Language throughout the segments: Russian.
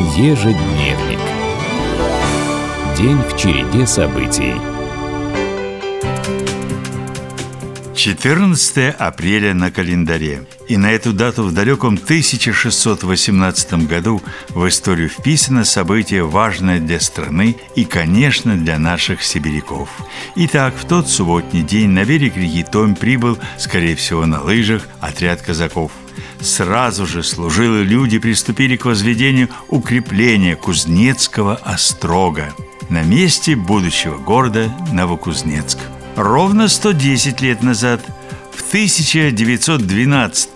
Ежедневник. День в череде событий. 14 апреля на календаре. И на эту дату в далеком 1618 году в историю вписано событие, важное для страны и, конечно, для наших сибиряков. Итак, в тот субботний день на берег реки Томь прибыл, скорее всего, на лыжах, отряд казаков. Сразу же служилые люди приступили к возведению укрепления Кузнецкого острога на месте будущего города Новокузнецк. Ровно 110 лет назад, в 1912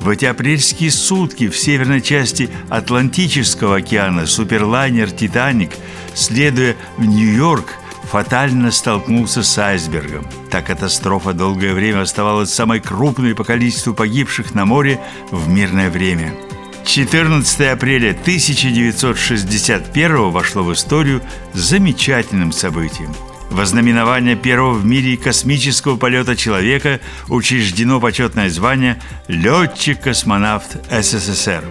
в эти апрельские сутки в северной части Атлантического океана суперлайнер «Титаник», следуя в Нью-Йорк, фатально столкнулся с айсбергом. Та катастрофа долгое время оставалась самой крупной по количеству погибших на море в мирное время. 14 апреля 1961 вошло в историю замечательным событием – во знаменование первого в мире космического полета человека учреждено почетное звание «Летчик-космонавт СССР».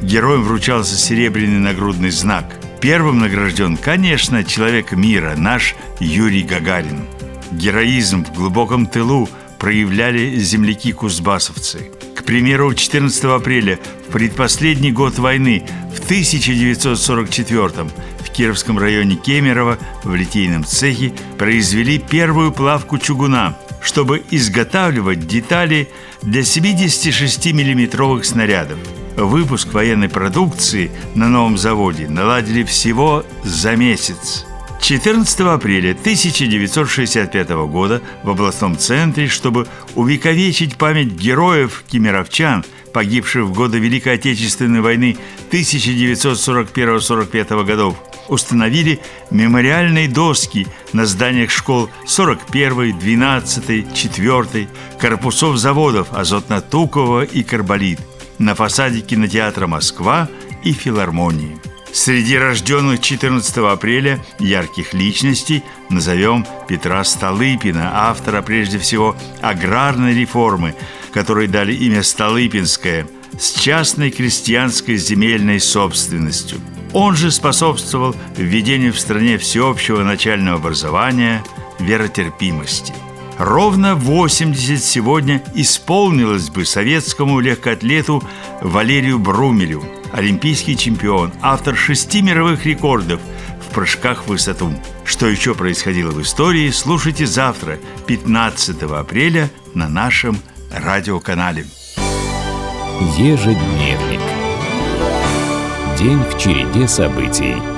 Героем вручался серебряный нагрудный знак. Первым награжден, конечно, человек мира, наш Юрий Гагарин. Героизм в глубоком тылу проявляли земляки-кузбассовцы. К примеру, 14 апреля, в предпоследний год войны, в 1944 Кировском районе Кемерово в литейном цехе произвели первую плавку чугуна, чтобы изготавливать детали для 76-миллиметровых снарядов. Выпуск военной продукции на новом заводе наладили всего за месяц. 14 апреля 1965 года в областном центре, чтобы увековечить память героев кемеровчан, погибших в годы Великой Отечественной войны 1941-45 годов, установили мемориальные доски на зданиях школ 41, 12, 4, корпусов заводов Азотно-Тукового и Карболит, на фасаде кинотеатра «Москва» и филармонии. Среди рожденных 14 апреля ярких личностей назовем Петра Столыпина, автора прежде всего аграрной реформы, которой дали имя Столыпинская, с частной крестьянской земельной собственностью – он же способствовал введению в стране всеобщего начального образования, веротерпимости. Ровно 80 сегодня исполнилось бы советскому легкоатлету Валерию Брумелю, олимпийский чемпион, автор шести мировых рекордов в прыжках в высоту. Что еще происходило в истории, слушайте завтра, 15 апреля, на нашем радиоканале. Ежедневник День в череде событий.